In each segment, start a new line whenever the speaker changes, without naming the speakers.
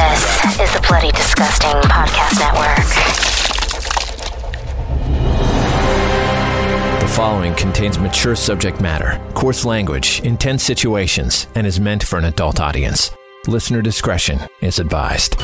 This is the Bloody Disgusting Podcast Network.
The following contains mature subject matter, coarse language, intense situations, and is meant for an adult audience. Listener discretion is advised.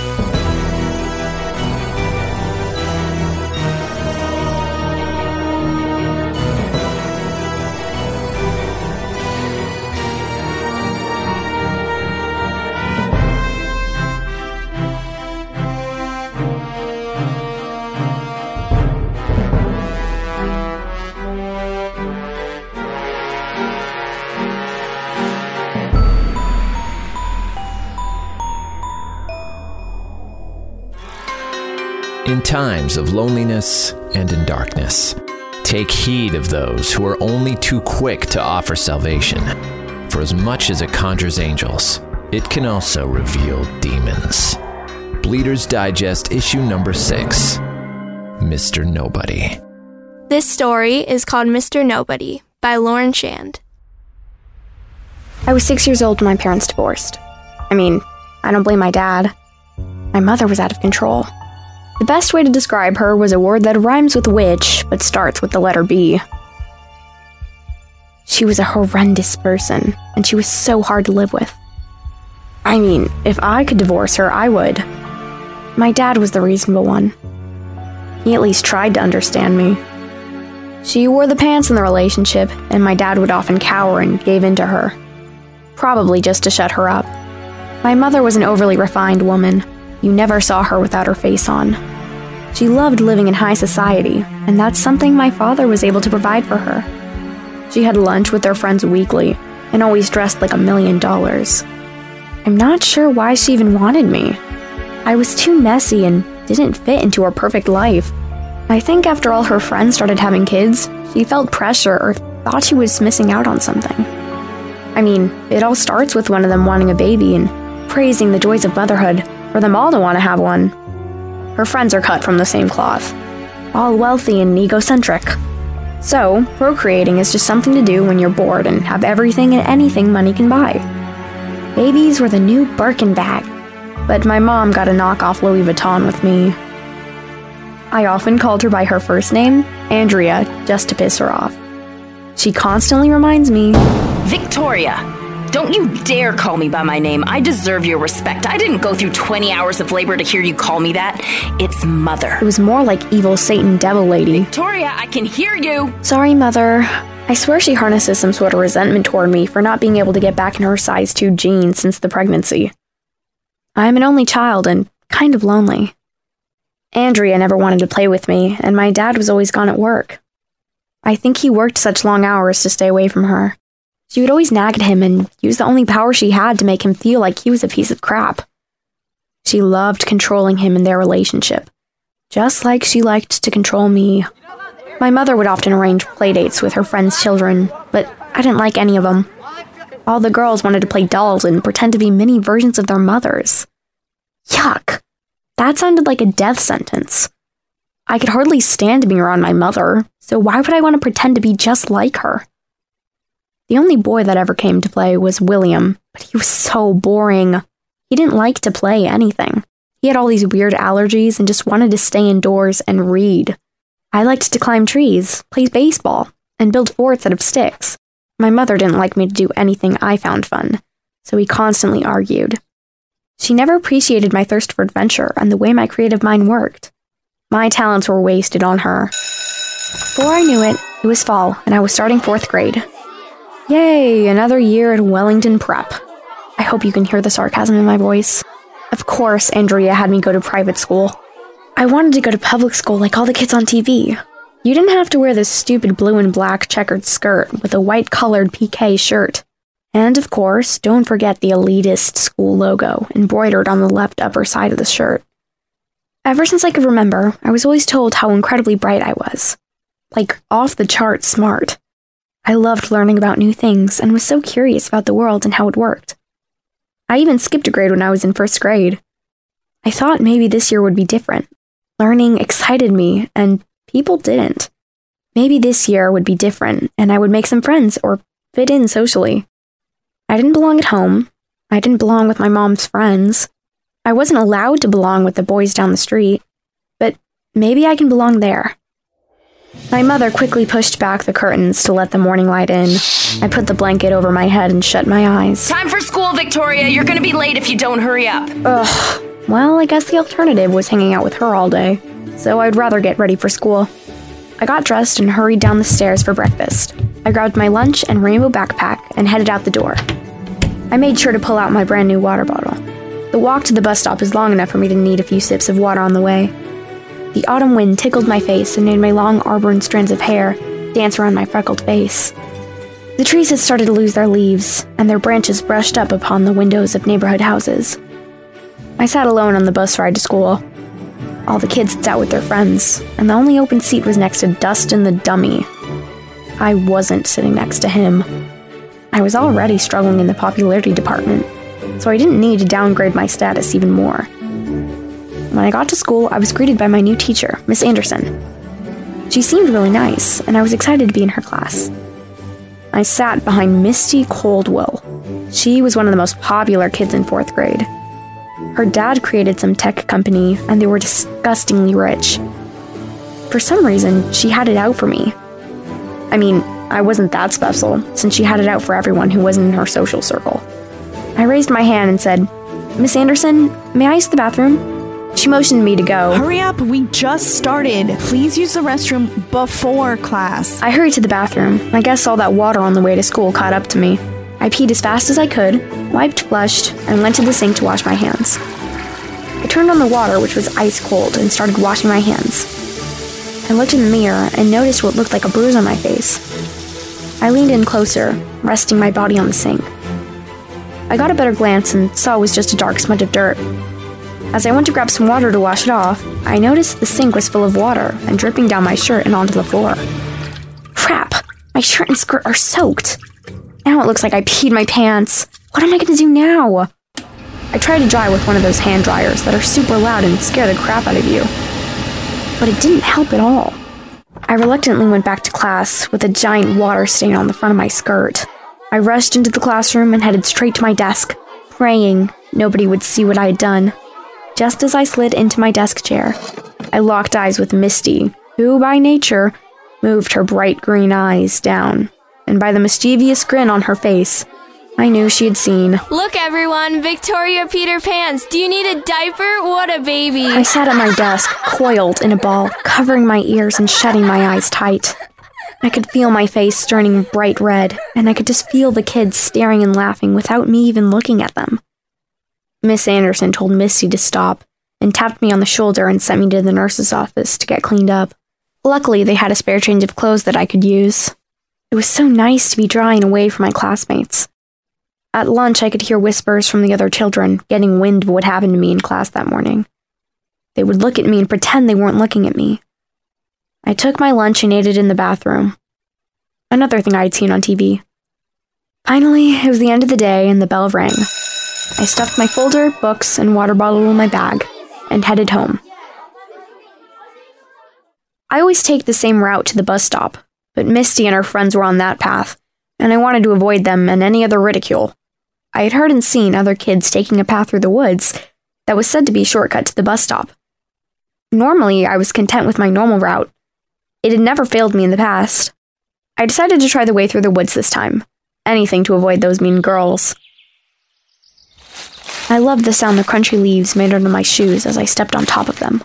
Times of loneliness and in darkness, take heed of those who are only too quick to offer salvation. For as much as it conjures angels, it can also reveal demons. Bleeders Digest, issue number six Mr. Nobody.
This story is called Mr. Nobody by Lauren Shand.
I was six years old when my parents divorced. I mean, I don't blame my dad. My mother was out of control. The best way to describe her was a word that rhymes with witch, but starts with the letter B. She was a horrendous person, and she was so hard to live with. I mean, if I could divorce her, I would. My dad was the reasonable one. He at least tried to understand me. She wore the pants in the relationship, and my dad would often cower and gave in to her. Probably just to shut her up. My mother was an overly refined woman. You never saw her without her face on. She loved living in high society, and that's something my father was able to provide for her. She had lunch with her friends weekly, and always dressed like a million dollars. I'm not sure why she even wanted me. I was too messy and didn't fit into her perfect life. I think after all her friends started having kids, she felt pressure or thought she was missing out on something. I mean, it all starts with one of them wanting a baby and praising the joys of motherhood for them all to want to have one. Her friends are cut from the same cloth, all wealthy and egocentric. So, procreating is just something to do when you're bored and have everything and anything money can buy. Babies were the new Birkin bag, but my mom got a knockoff Louis Vuitton with me. I often called her by her first name, Andrea, just to piss her off. She constantly reminds me
Victoria! Don't you dare call me by my name. I deserve your respect. I didn't go through 20 hours of labor to hear you call me that. It's Mother.
it was more like evil Satan devil lady.
Victoria, I can hear you.
Sorry, Mother. I swear she harnesses some sort of resentment toward me for not being able to get back in her size 2 jeans since the pregnancy. I'm an only child and kind of lonely. Andrea never wanted to play with me, and my dad was always gone at work. I think he worked such long hours to stay away from her. She would always nag at him and use the only power she had to make him feel like he was a piece of crap. She loved controlling him in their relationship, just like she liked to control me. My mother would often arrange playdates with her friends' children, but I didn't like any of them. All the girls wanted to play dolls and pretend to be mini versions of their mothers. Yuck! That sounded like a death sentence. I could hardly stand being around my mother, so why would I want to pretend to be just like her? The only boy that ever came to play was William, but he was so boring. He didn't like to play anything. He had all these weird allergies and just wanted to stay indoors and read. I liked to climb trees, play baseball, and build forts out of sticks. My mother didn't like me to do anything I found fun, so we constantly argued. She never appreciated my thirst for adventure and the way my creative mind worked. My talents were wasted on her. Before I knew it, it was fall, and I was starting fourth grade. Yay, another year at Wellington Prep. I hope you can hear the sarcasm in my voice. Of course, Andrea had me go to private school. I wanted to go to public school like all the kids on TV. You didn't have to wear this stupid blue and black checkered skirt with a white colored PK shirt. And of course, don't forget the elitist school logo embroidered on the left upper side of the shirt. Ever since I could remember, I was always told how incredibly bright I was. Like, off the chart smart. I loved learning about new things and was so curious about the world and how it worked. I even skipped a grade when I was in first grade. I thought maybe this year would be different. Learning excited me, and people didn't. Maybe this year would be different, and I would make some friends or fit in socially. I didn't belong at home. I didn't belong with my mom's friends. I wasn't allowed to belong with the boys down the street, but maybe I can belong there. My mother quickly pushed back the curtains to let the morning light in. I put the blanket over my head and shut my eyes.
Time for school, Victoria. You're gonna be late if you don't hurry up.
Ugh. Well, I guess the alternative was hanging out with her all day, so I'd rather get ready for school. I got dressed and hurried down the stairs for breakfast. I grabbed my lunch and rainbow backpack and headed out the door. I made sure to pull out my brand new water bottle. The walk to the bus stop is long enough for me to need a few sips of water on the way. The autumn wind tickled my face and made my long auburn strands of hair dance around my freckled face. The trees had started to lose their leaves, and their branches brushed up upon the windows of neighborhood houses. I sat alone on the bus ride to school. All the kids sat with their friends, and the only open seat was next to Dustin the dummy. I wasn't sitting next to him. I was already struggling in the popularity department, so I didn't need to downgrade my status even more. When I got to school, I was greeted by my new teacher, Miss Anderson. She seemed really nice, and I was excited to be in her class. I sat behind Misty Coldwell. She was one of the most popular kids in fourth grade. Her dad created some tech company, and they were disgustingly rich. For some reason, she had it out for me. I mean, I wasn't that special, since she had it out for everyone who wasn't in her social circle. I raised my hand and said, Miss Anderson, may I use the bathroom? She motioned me to go.
Hurry up, we just started. Please use the restroom before class.
I hurried to the bathroom. I guess all that water on the way to school caught up to me. I peed as fast as I could, wiped, flushed, and went to the sink to wash my hands. I turned on the water, which was ice cold, and started washing my hands. I looked in the mirror and noticed what looked like a bruise on my face. I leaned in closer, resting my body on the sink. I got a better glance and saw it was just a dark smudge of dirt. As I went to grab some water to wash it off, I noticed the sink was full of water and dripping down my shirt and onto the floor. Crap! My shirt and skirt are soaked. Now it looks like I peed my pants. What am I gonna do now? I tried to dry with one of those hand dryers that are super loud and scare the crap out of you. But it didn't help at all. I reluctantly went back to class with a giant water stain on the front of my skirt. I rushed into the classroom and headed straight to my desk, praying nobody would see what I had done. Just as I slid into my desk chair, I locked eyes with Misty, who by nature moved her bright green eyes down, and by the mischievous grin on her face, I knew she had seen.
Look, everyone, Victoria Peter Pans. Do you need a diaper? What a baby.
I sat at my desk, coiled in a ball, covering my ears and shutting my eyes tight. I could feel my face turning bright red, and I could just feel the kids staring and laughing without me even looking at them. Miss Anderson told Misty to stop and tapped me on the shoulder and sent me to the nurse's office to get cleaned up. Luckily, they had a spare change of clothes that I could use. It was so nice to be drying away from my classmates. At lunch, I could hear whispers from the other children, getting wind of what happened to me in class that morning. They would look at me and pretend they weren't looking at me. I took my lunch and ate it in the bathroom. Another thing I'd seen on TV. Finally, it was the end of the day and the bell rang. I stuffed my folder, books, and water bottle in my bag and headed home. I always take the same route to the bus stop, but Misty and her friends were on that path, and I wanted to avoid them and any other ridicule. I had heard and seen other kids taking a path through the woods that was said to be a shortcut to the bus stop. Normally, I was content with my normal route. It had never failed me in the past. I decided to try the way through the woods this time. Anything to avoid those mean girls. I loved the sound the crunchy leaves made under my shoes as I stepped on top of them.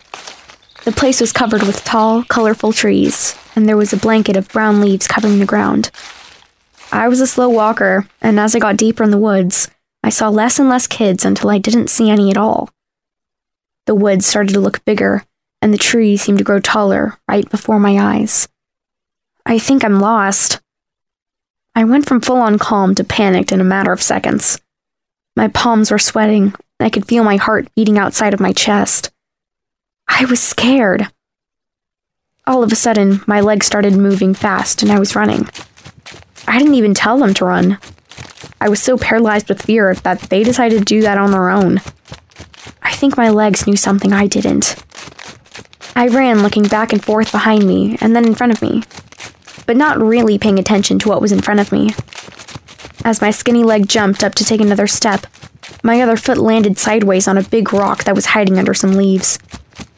The place was covered with tall, colorful trees, and there was a blanket of brown leaves covering the ground. I was a slow walker, and as I got deeper in the woods, I saw less and less kids until I didn't see any at all. The woods started to look bigger, and the trees seemed to grow taller right before my eyes. I think I'm lost. I went from full on calm to panicked in a matter of seconds. My palms were sweating. I could feel my heart beating outside of my chest. I was scared. All of a sudden, my legs started moving fast and I was running. I didn't even tell them to run. I was so paralyzed with fear that they decided to do that on their own. I think my legs knew something I didn't. I ran looking back and forth behind me and then in front of me, but not really paying attention to what was in front of me. As my skinny leg jumped up to take another step, my other foot landed sideways on a big rock that was hiding under some leaves.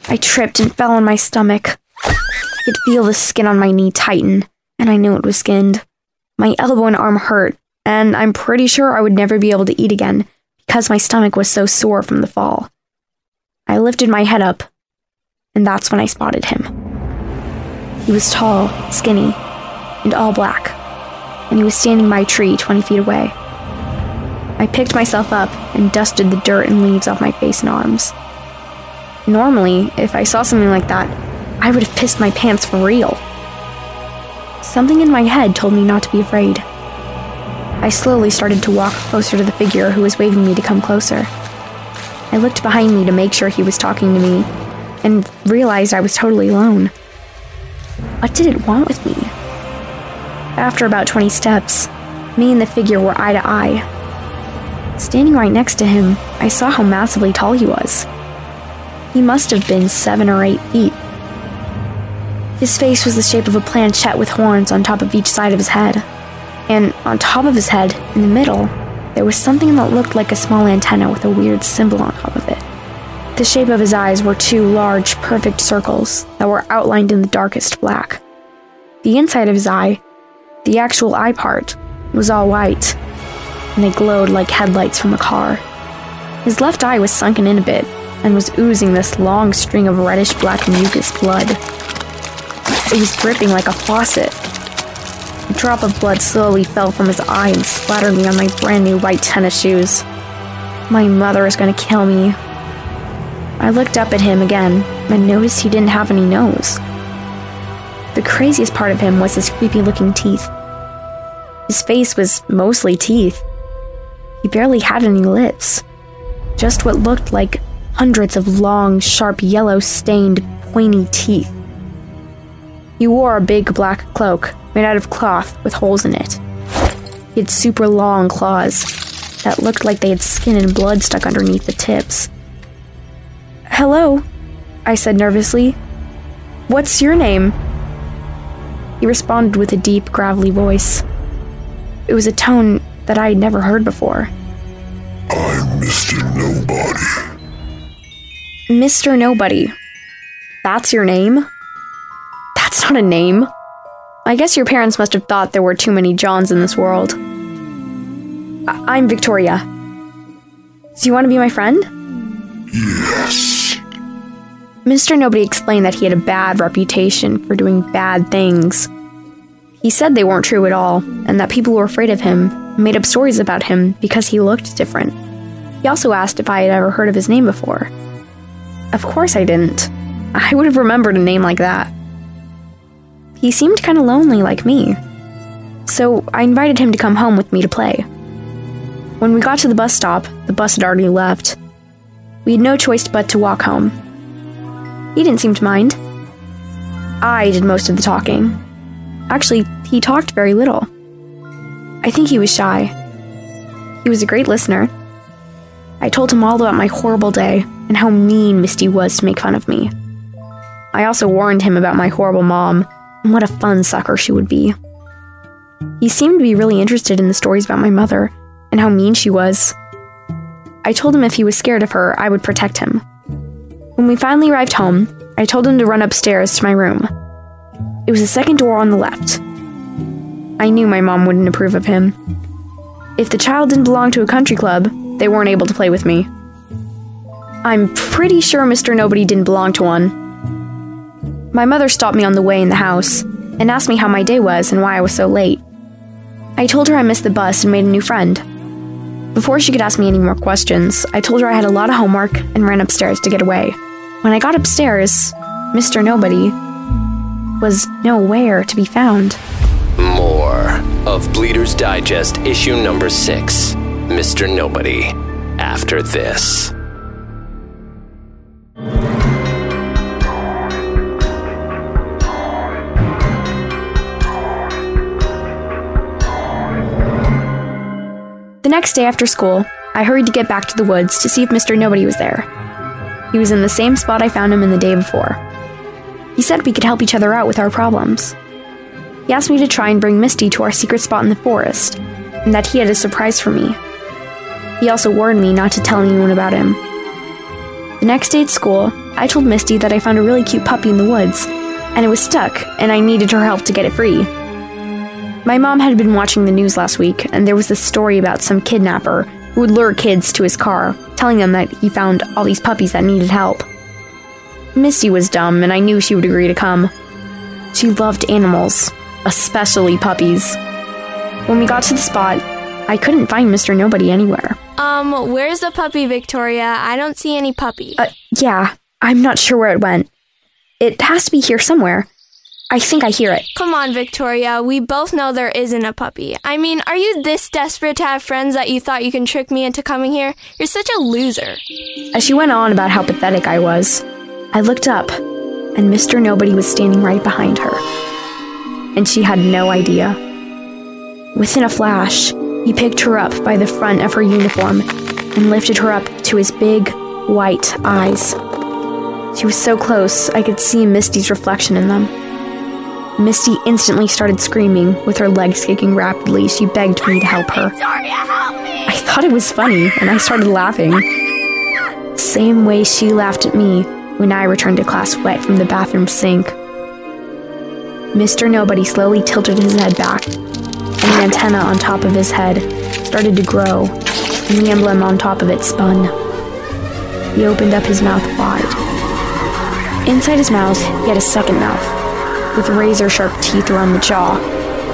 I tripped and fell on my stomach. I could feel the skin on my knee tighten, and I knew it was skinned. My elbow and arm hurt, and I'm pretty sure I would never be able to eat again because my stomach was so sore from the fall. I lifted my head up, and that's when I spotted him. He was tall, skinny, and all black, and he was standing by a tree 20 feet away. I picked myself up and dusted the dirt and leaves off my face and arms. Normally, if I saw something like that, I would have pissed my pants for real. Something in my head told me not to be afraid. I slowly started to walk closer to the figure who was waving me to come closer. I looked behind me to make sure he was talking to me, and realized I was totally alone. What did it want with me? After about 20 steps, me and the figure were eye to eye. Standing right next to him, I saw how massively tall he was. He must have been seven or eight feet. His face was the shape of a planchette with horns on top of each side of his head. And on top of his head, in the middle, there was something that looked like a small antenna with a weird symbol on top of it. The shape of his eyes were two large, perfect circles that were outlined in the darkest black. The inside of his eye, the actual eye part, was all white, and they glowed like headlights from a car. His left eye was sunken in a bit and was oozing this long string of reddish black mucus blood. It was dripping like a faucet. A drop of blood slowly fell from his eye and splattered me on my brand new white tennis shoes. My mother is going to kill me. I looked up at him again and noticed he didn't have any nose. The craziest part of him was his creepy looking teeth. His face was mostly teeth. He barely had any lips. Just what looked like hundreds of long, sharp, yellow stained, pointy teeth. He wore a big black cloak made out of cloth with holes in it. He had super long claws that looked like they had skin and blood stuck underneath the tips. Hello, I said nervously. What's your name? He responded with a deep, gravelly voice. It was a tone that I had never heard before.
I'm Mr. Nobody.
Mr. Nobody. That's your name? That's not a name. I guess your parents must have thought there were too many Johns in this world. I- am Victoria. Do you want to be my friend?
Yes.
Mr. Nobody explained that he had a bad reputation for doing bad things. He said they weren't true at all, and that people were afraid of him made up stories about him because he looked different. He also asked if I had ever heard of his name before. Of course I didn't. I would have remembered a name like that. He seemed kind of lonely like me. So I invited him to come home with me to play. When we got to the bus stop, the bus had already left. We had no choice but to walk home. He didn't seem to mind. I did most of the talking. Actually, he talked very little. I think he was shy. He was a great listener. I told him all about my horrible day and how mean Misty was to make fun of me. I also warned him about my horrible mom and what a fun sucker she would be. He seemed to be really interested in the stories about my mother and how mean she was. I told him if he was scared of her, I would protect him. When we finally arrived home, I told him to run upstairs to my room. It was the second door on the left. I knew my mom wouldn't approve of him. If the child didn't belong to a country club, they weren't able to play with me. I'm pretty sure Mr. Nobody didn't belong to one. My mother stopped me on the way in the house and asked me how my day was and why I was so late. I told her I missed the bus and made a new friend. Before she could ask me any more questions, I told her I had a lot of homework and ran upstairs to get away. When I got upstairs, Mr. Nobody was nowhere to be found.
More of Bleeder's Digest, issue number six Mr. Nobody, after this.
The next day after school, I hurried to get back to the woods to see if Mr. Nobody was there. He was in the same spot I found him in the day before. He said we could help each other out with our problems. He asked me to try and bring Misty to our secret spot in the forest, and that he had a surprise for me. He also warned me not to tell anyone about him. The next day at school, I told Misty that I found a really cute puppy in the woods, and it was stuck, and I needed her help to get it free. My mom had been watching the news last week, and there was this story about some kidnapper who would lure kids to his car, telling them that he found all these puppies that needed help. Misty was dumb, and I knew she would agree to come. She loved animals, especially puppies. When we got to the spot, I couldn't find Mr. Nobody anywhere.
Um, where's the puppy, Victoria? I don't see any puppy.
Uh, yeah, I'm not sure where it went. It has to be here somewhere. I think I hear it.
Come on, Victoria. We both know there isn't a puppy. I mean, are you this desperate to have friends that you thought you can trick me into coming here? You're such a loser.
As she went on about how pathetic I was, I looked up, and Mr. Nobody was standing right behind her. And she had no idea. Within a flash, he picked her up by the front of her uniform and lifted her up to his big, white eyes. She was so close, I could see Misty's reflection in them. Misty instantly started screaming, with her legs kicking rapidly. She begged me to help her. I thought it was funny, and I started laughing. Same way she laughed at me when I returned to class wet from the bathroom sink. Mr. Nobody slowly tilted his head back, and the antenna on top of his head started to grow, and the emblem on top of it spun. He opened up his mouth wide. Inside his mouth, he had a second mouth, with razor sharp teeth around the jaw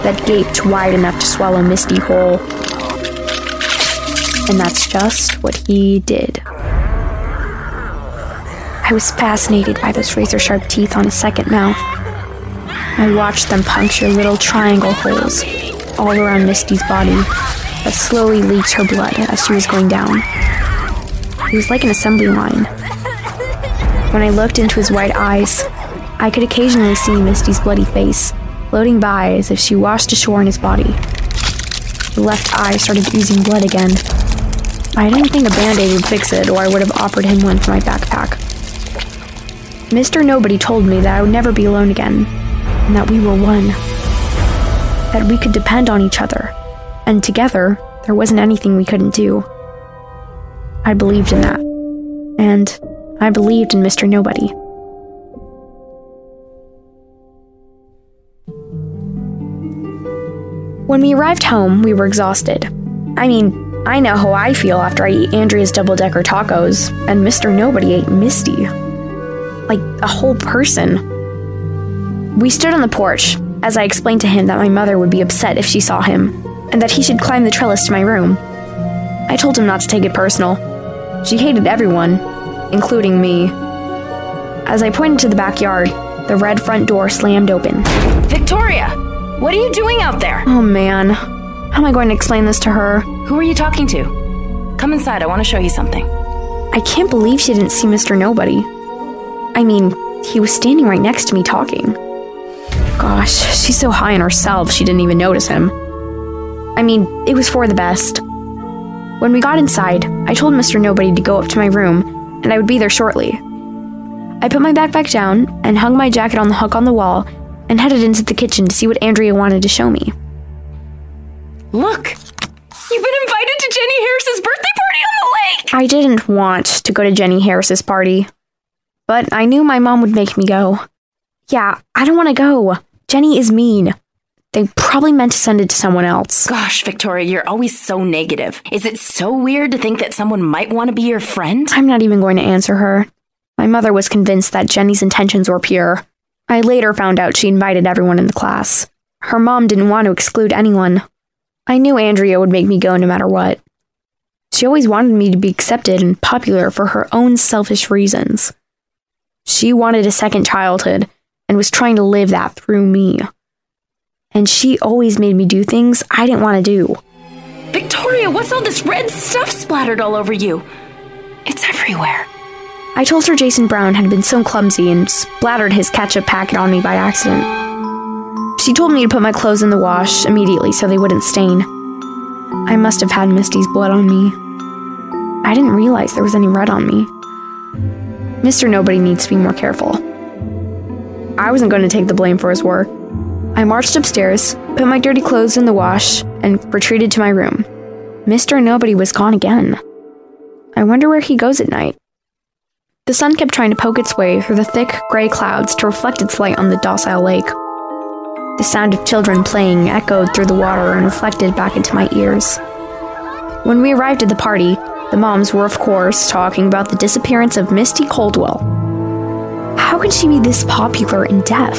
that gaped wide enough to swallow Misty whole. And that's just what he did. I was fascinated by those razor sharp teeth on his second mouth. I watched them puncture little triangle holes all around Misty's body that slowly leaked her blood as she was going down. It was like an assembly line. When I looked into his white eyes, I could occasionally see Misty's bloody face floating by as if she washed ashore in his body. The left eye started oozing blood again. I didn't think a band aid would fix it, or I would have offered him one for my backpack. Mr. Nobody told me that I would never be alone again, and that we were one. That we could depend on each other, and together, there wasn't anything we couldn't do. I believed in that. And I believed in Mr. Nobody. When we arrived home, we were exhausted. I mean, I know how I feel after I eat Andrea's double decker tacos, and Mr. Nobody ate Misty. Like a whole person. We stood on the porch as I explained to him that my mother would be upset if she saw him, and that he should climb the trellis to my room. I told him not to take it personal. She hated everyone, including me. As I pointed to the backyard, the red front door slammed open.
Victoria, what are you doing out there?
Oh man, how am I going to explain this to her?
Who are you talking to? Come inside, I want to show you something.
I can't believe she didn't see Mr. Nobody. I mean, he was standing right next to me talking. Gosh, she's so high on herself she didn't even notice him. I mean, it was for the best. When we got inside, I told Mr. Nobody to go up to my room, and I would be there shortly. I put my backpack down and hung my jacket on the hook on the wall and headed into the kitchen to see what Andrea wanted to show me.
Look, you've been invited to Jenny Harris's birthday party on the lake.
I didn't want to go to Jenny Harris's party, but I knew my mom would make me go. Yeah, I don't want to go. Jenny is mean. They probably meant to send it to someone else.
Gosh, Victoria, you're always so negative. Is it so weird to think that someone might want to be your friend?
I'm not even going to answer her. My mother was convinced that Jenny's intentions were pure. I later found out she invited everyone in the class. Her mom didn't want to exclude anyone. I knew Andrea would make me go no matter what. She always wanted me to be accepted and popular for her own selfish reasons. She wanted a second childhood and was trying to live that through me. And she always made me do things I didn't want to do.
Victoria, what's all this red stuff splattered all over you? It's everywhere.
I told her Jason Brown had been so clumsy and splattered his ketchup packet on me by accident. She told me to put my clothes in the wash immediately so they wouldn't stain. I must have had Misty's blood on me. I didn't realize there was any red on me. Mr. Nobody needs to be more careful. I wasn't going to take the blame for his work. I marched upstairs, put my dirty clothes in the wash, and retreated to my room. Mr. Nobody was gone again. I wonder where he goes at night. The sun kept trying to poke its way through the thick gray clouds to reflect its light on the docile lake. The sound of children playing echoed through the water and reflected back into my ears. When we arrived at the party, the moms were, of course, talking about the disappearance of Misty Coldwell. How can she be this popular and deaf?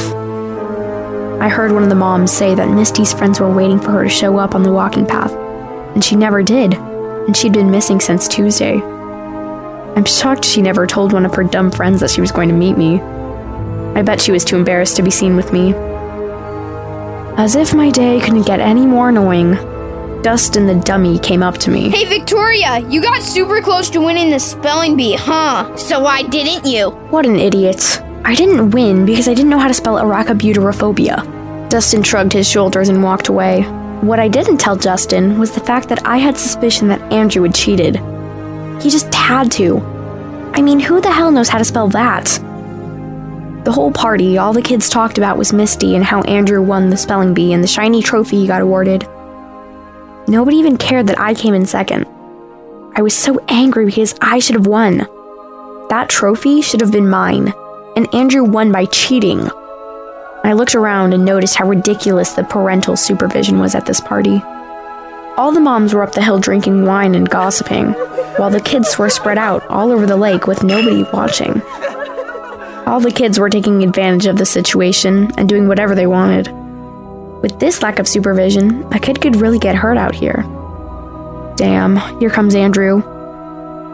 I heard one of the moms say that Misty's friends were waiting for her to show up on the walking path, and she never did, and she'd been missing since Tuesday. I'm shocked she never told one of her dumb friends that she was going to meet me. I bet she was too embarrassed to be seen with me. As if my day couldn't get any more annoying, Dustin the dummy came up to me.
Hey, Victoria, you got super close to winning the spelling bee, huh? So why didn't you?
What an idiot. I didn't win because I didn't know how to spell arachibutyrophobia. Dustin shrugged his shoulders and walked away. What I didn't tell Justin was the fact that I had suspicion that Andrew had cheated. He just had to. I mean, who the hell knows how to spell that? The whole party, all the kids talked about was Misty and how Andrew won the spelling bee and the shiny trophy he got awarded. Nobody even cared that I came in second. I was so angry because I should have won. That trophy should have been mine, and Andrew won by cheating. I looked around and noticed how ridiculous the parental supervision was at this party. All the moms were up the hill drinking wine and gossiping, while the kids were spread out all over the lake with nobody watching. All the kids were taking advantage of the situation and doing whatever they wanted. With this lack of supervision, a kid could really get hurt out here. Damn, here comes Andrew.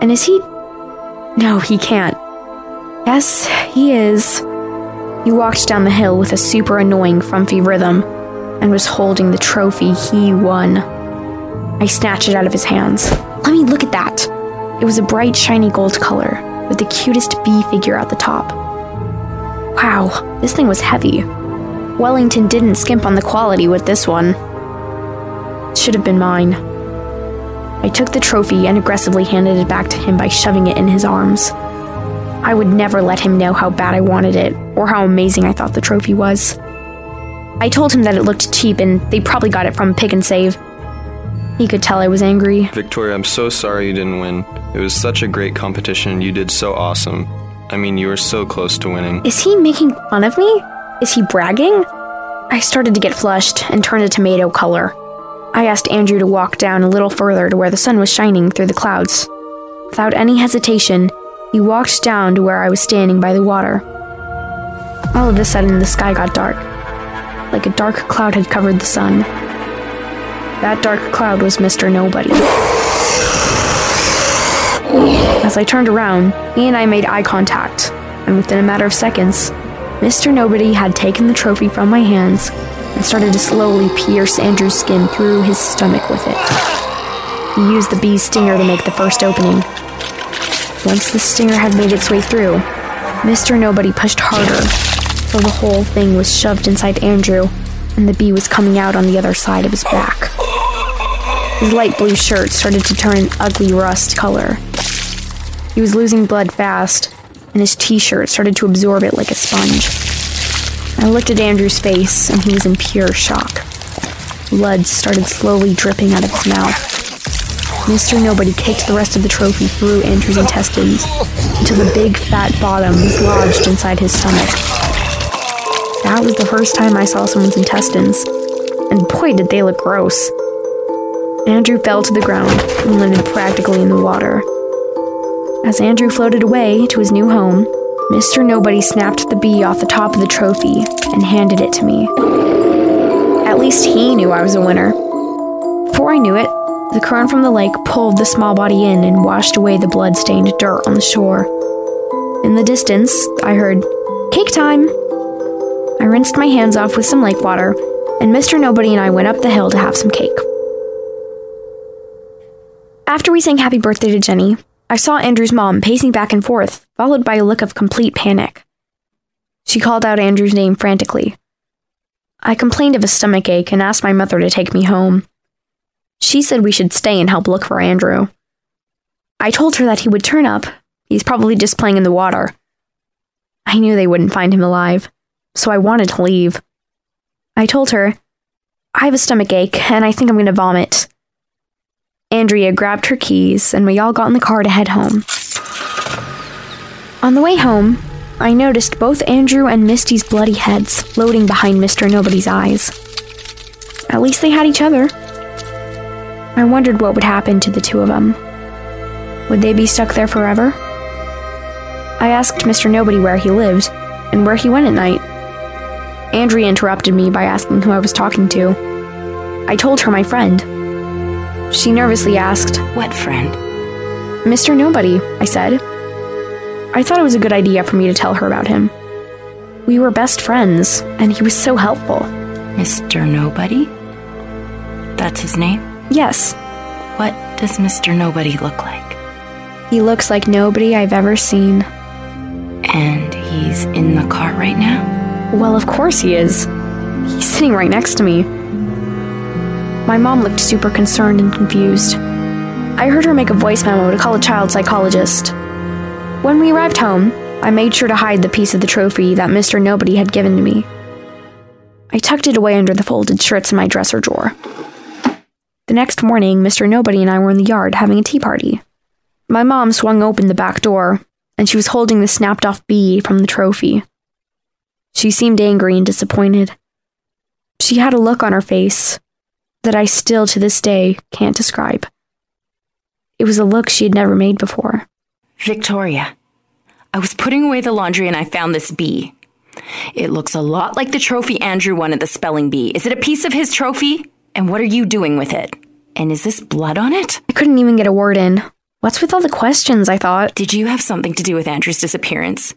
And is he. No, he can't. Yes, he is. He walked down the hill with a super annoying frumpy rhythm and was holding the trophy he won. I snatched it out of his hands. Let me look at that. It was a bright, shiny gold color with the cutest bee figure at the top. Wow, this thing was heavy. Wellington didn't skimp on the quality with this one. It should have been mine. I took the trophy and aggressively handed it back to him by shoving it in his arms. I would never let him know how bad I wanted it, or how amazing I thought the trophy was. I told him that it looked cheap and they probably got it from Pick and Save. He could tell I was angry.
Victoria, I'm so sorry you didn't win. It was such a great competition. You did so awesome. I mean, you were so close to winning.
Is he making fun of me? Is he bragging? I started to get flushed and turned a tomato color. I asked Andrew to walk down a little further to where the sun was shining through the clouds. Without any hesitation, he walked down to where I was standing by the water. All of a sudden, the sky got dark, like a dark cloud had covered the sun. That dark cloud was Mr. Nobody. As I turned around, he and I made eye contact, and within a matter of seconds, Mr. Nobody had taken the trophy from my hands and started to slowly pierce Andrew's skin through his stomach with it. He used the bee's stinger to make the first opening. Once the stinger had made its way through, Mr. Nobody pushed harder, so the whole thing was shoved inside Andrew, and the bee was coming out on the other side of his back. His light blue shirt started to turn an ugly rust color. He was losing blood fast, and his t shirt started to absorb it like a sponge. I looked at Andrew's face, and he was in pure shock. Blood started slowly dripping out of his mouth. Mr. Nobody kicked the rest of the trophy through Andrew's intestines until the big fat bottom was lodged inside his stomach. That was the first time I saw someone's intestines, and boy, did they look gross. Andrew fell to the ground and landed practically in the water. As Andrew floated away to his new home, Mr. Nobody snapped the bee off the top of the trophy and handed it to me. At least he knew I was a winner. Before I knew it, the current from the lake pulled the small body in and washed away the blood stained dirt on the shore. In the distance, I heard, Cake time! I rinsed my hands off with some lake water, and Mr. Nobody and I went up the hill to have some cake. After we sang happy birthday to Jenny, I saw Andrew's mom pacing back and forth, followed by a look of complete panic. She called out Andrew's name frantically. I complained of a stomach ache and asked my mother to take me home. She said we should stay and help look for Andrew. I told her that he would turn up. He's probably just playing in the water. I knew they wouldn't find him alive, so I wanted to leave. I told her, I have a stomach ache and I think I'm going to vomit. Andrea grabbed her keys, and we all got in the car to head home. On the way home, I noticed both Andrew and Misty's bloody heads floating behind Mr. Nobody's eyes. At least they had each other. I wondered what would happen to the two of them. Would they be stuck there forever? I asked Mr. Nobody where he lived and where he went at night. Andrea interrupted me by asking who I was talking to. I told her my friend. She nervously asked,
What friend?
Mr. Nobody, I said. I thought it was a good idea for me to tell her about him. We were best friends, and he was so helpful.
Mr. Nobody? That's his name?
Yes,
What does Mr. Nobody look like?
he looks like nobody I've ever seen.
And he's in the car right now?
Well, of course he is. He's sitting right next to me. My mom looked super concerned and confused. I heard her make a voice memo to call a child psychologist. When we arrived home, I made sure to hide the piece of the trophy that Mr. Nobody had given to me. I tucked it away under the folded shirts in my dresser drawer. The next morning, Mr. Nobody and I were in the yard having a tea party. My mom swung open the back door, and she was holding the snapped off bee from the trophy. She seemed angry and disappointed. She had a look on her face that I still to this day can't describe. It was a look she had never made before.
Victoria, I was putting away the laundry and I found this bee. It looks a lot like the trophy Andrew won at the spelling bee. Is it a piece of his trophy? And what are you doing with it? And is this blood on it?
I couldn't even get a word in. What's with all the questions? I thought.
Did you have something to do with Andrew's disappearance?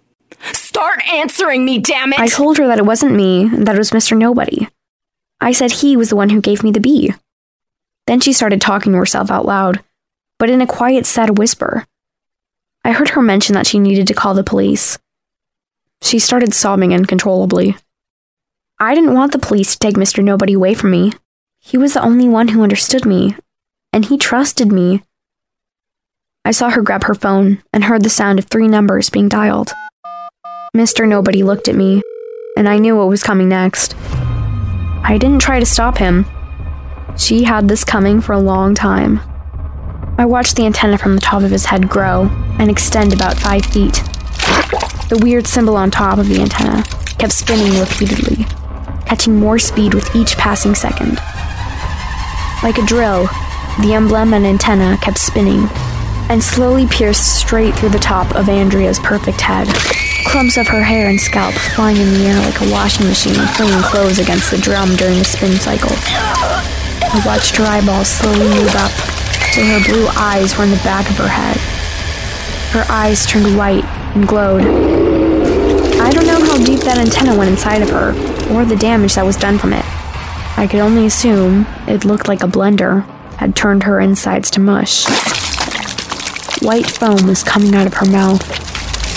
Start answering me, damn it!
I told her that it wasn't me, that it was Mr. Nobody. I said he was the one who gave me the bee. Then she started talking to herself out loud, but in a quiet, sad whisper. I heard her mention that she needed to call the police. She started sobbing uncontrollably. I didn't want the police to take Mr. Nobody away from me. He was the only one who understood me, and he trusted me. I saw her grab her phone and heard the sound of three numbers being dialed. Mr. Nobody looked at me, and I knew what was coming next. I didn't try to stop him. She had this coming for a long time. I watched the antenna from the top of his head grow and extend about five feet. The weird symbol on top of the antenna kept spinning repeatedly, catching more speed with each passing second. Like a drill, the emblem and antenna kept spinning and slowly pierced straight through the top of Andrea's perfect head. Clumps of her hair and scalp flying in the air like a washing machine flinging clothes against the drum during the spin cycle. I watched her eyeballs slowly move up till her blue eyes were in the back of her head. Her eyes turned white and glowed. I don't know how deep that antenna went inside of her, or the damage that was done from it. I could only assume it looked like a blender had turned her insides to mush. White foam was coming out of her mouth,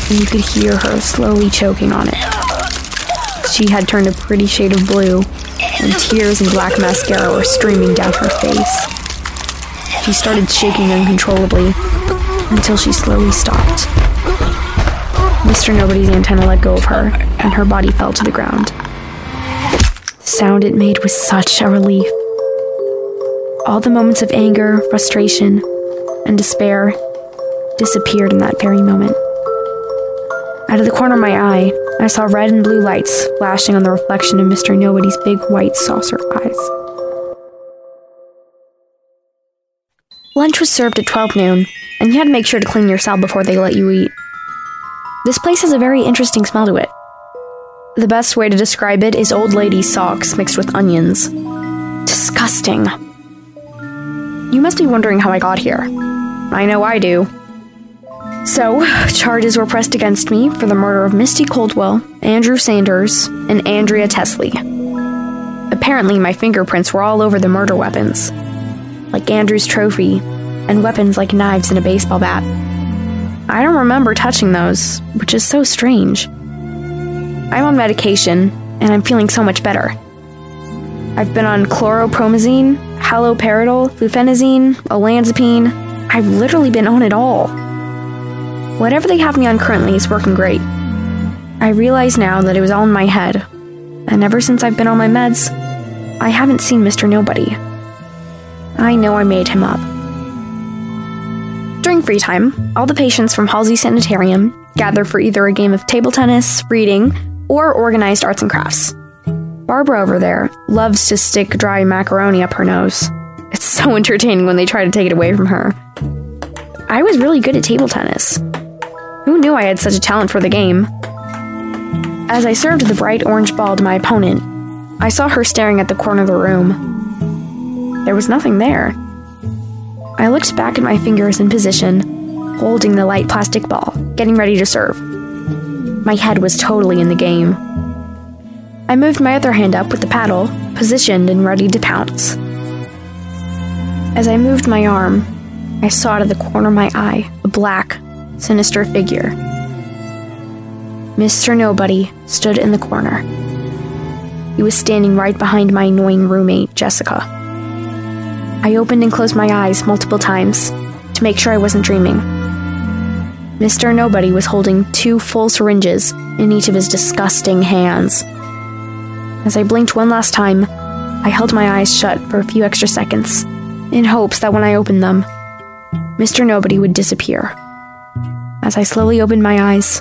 and you could hear her slowly choking on it. She had turned a pretty shade of blue, and tears and black mascara were streaming down her face. She started shaking uncontrollably until she slowly stopped. Mr. Nobody's antenna let go of her, and her body fell to the ground. The sound it made was such a relief. All the moments of anger, frustration, and despair disappeared in that very moment. Out of the corner of my eye, I saw red and blue lights flashing on the reflection of Mr. Nobody's big white saucer eyes. Lunch was served at 12 noon, and you had to make sure to clean your cell before they let you eat. This place has a very interesting smell to it. The best way to describe it is old lady socks mixed with onions. Disgusting. You must be wondering how I got here. I know I do. So, charges were pressed against me for the murder of Misty Coldwell, Andrew Sanders, and Andrea Tesley. Apparently, my fingerprints were all over the murder weapons, like Andrew's trophy, and weapons like knives and a baseball bat. I don't remember touching those, which is so strange. I'm on medication, and I'm feeling so much better. I've been on chlorpromazine, haloperidol, fluphenazine, olanzapine. I've literally been on it all. Whatever they have me on currently is working great. I realize now that it was all in my head, and ever since I've been on my meds, I haven't seen Mr. Nobody. I know I made him up. During free time, all the patients from Halsey Sanitarium gather for either a game of table tennis, reading, or organized arts and crafts. Barbara over there loves to stick dry macaroni up her nose. It's so entertaining when they try to take it away from her. I was really good at table tennis. Knew I had such a talent for the game? As I served the bright orange ball to my opponent, I saw her staring at the corner of the room. There was nothing there. I looked back at my fingers in position, holding the light plastic ball, getting ready to serve. My head was totally in the game. I moved my other hand up with the paddle, positioned and ready to pounce. As I moved my arm, I saw out of the corner of my eye a black, sinister figure. Mr. Nobody stood in the corner. He was standing right behind my annoying roommate, Jessica. I opened and closed my eyes multiple times to make sure I wasn't dreaming. Mr. Nobody was holding two full syringes in each of his disgusting hands. As I blinked one last time, I held my eyes shut for a few extra seconds, in hopes that when I opened them, Mr. Nobody would disappear. As I slowly opened my eyes,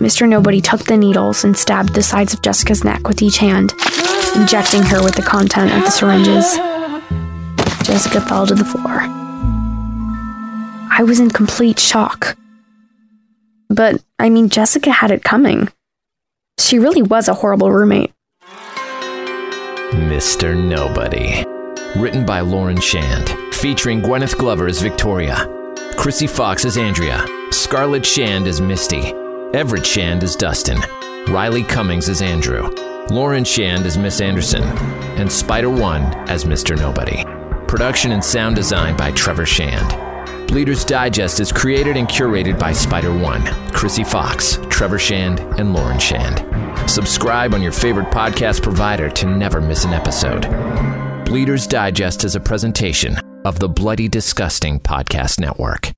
Mr. Nobody took the needles and stabbed the sides of Jessica's neck with each hand, injecting her with the content of the syringes. Jessica fell to the floor. I was in complete shock. But, I mean, Jessica had it coming. She really was a horrible roommate.
Mr. Nobody. Written by Lauren Shand, featuring Gwyneth Glover as Victoria, Chrissy Fox as Andrea, Scarlett Shand as Misty, Everett Shand as Dustin, Riley Cummings as Andrew, Lauren Shand as Miss Anderson, and Spider One as Mr. Nobody. Production and sound design by Trevor Shand. Bleeders Digest is created and curated by Spider One, Chrissy Fox, Trevor Shand, and Lauren Shand. Subscribe on your favorite podcast provider to never miss an episode. Bleeders Digest is a presentation of the Bloody Disgusting Podcast Network.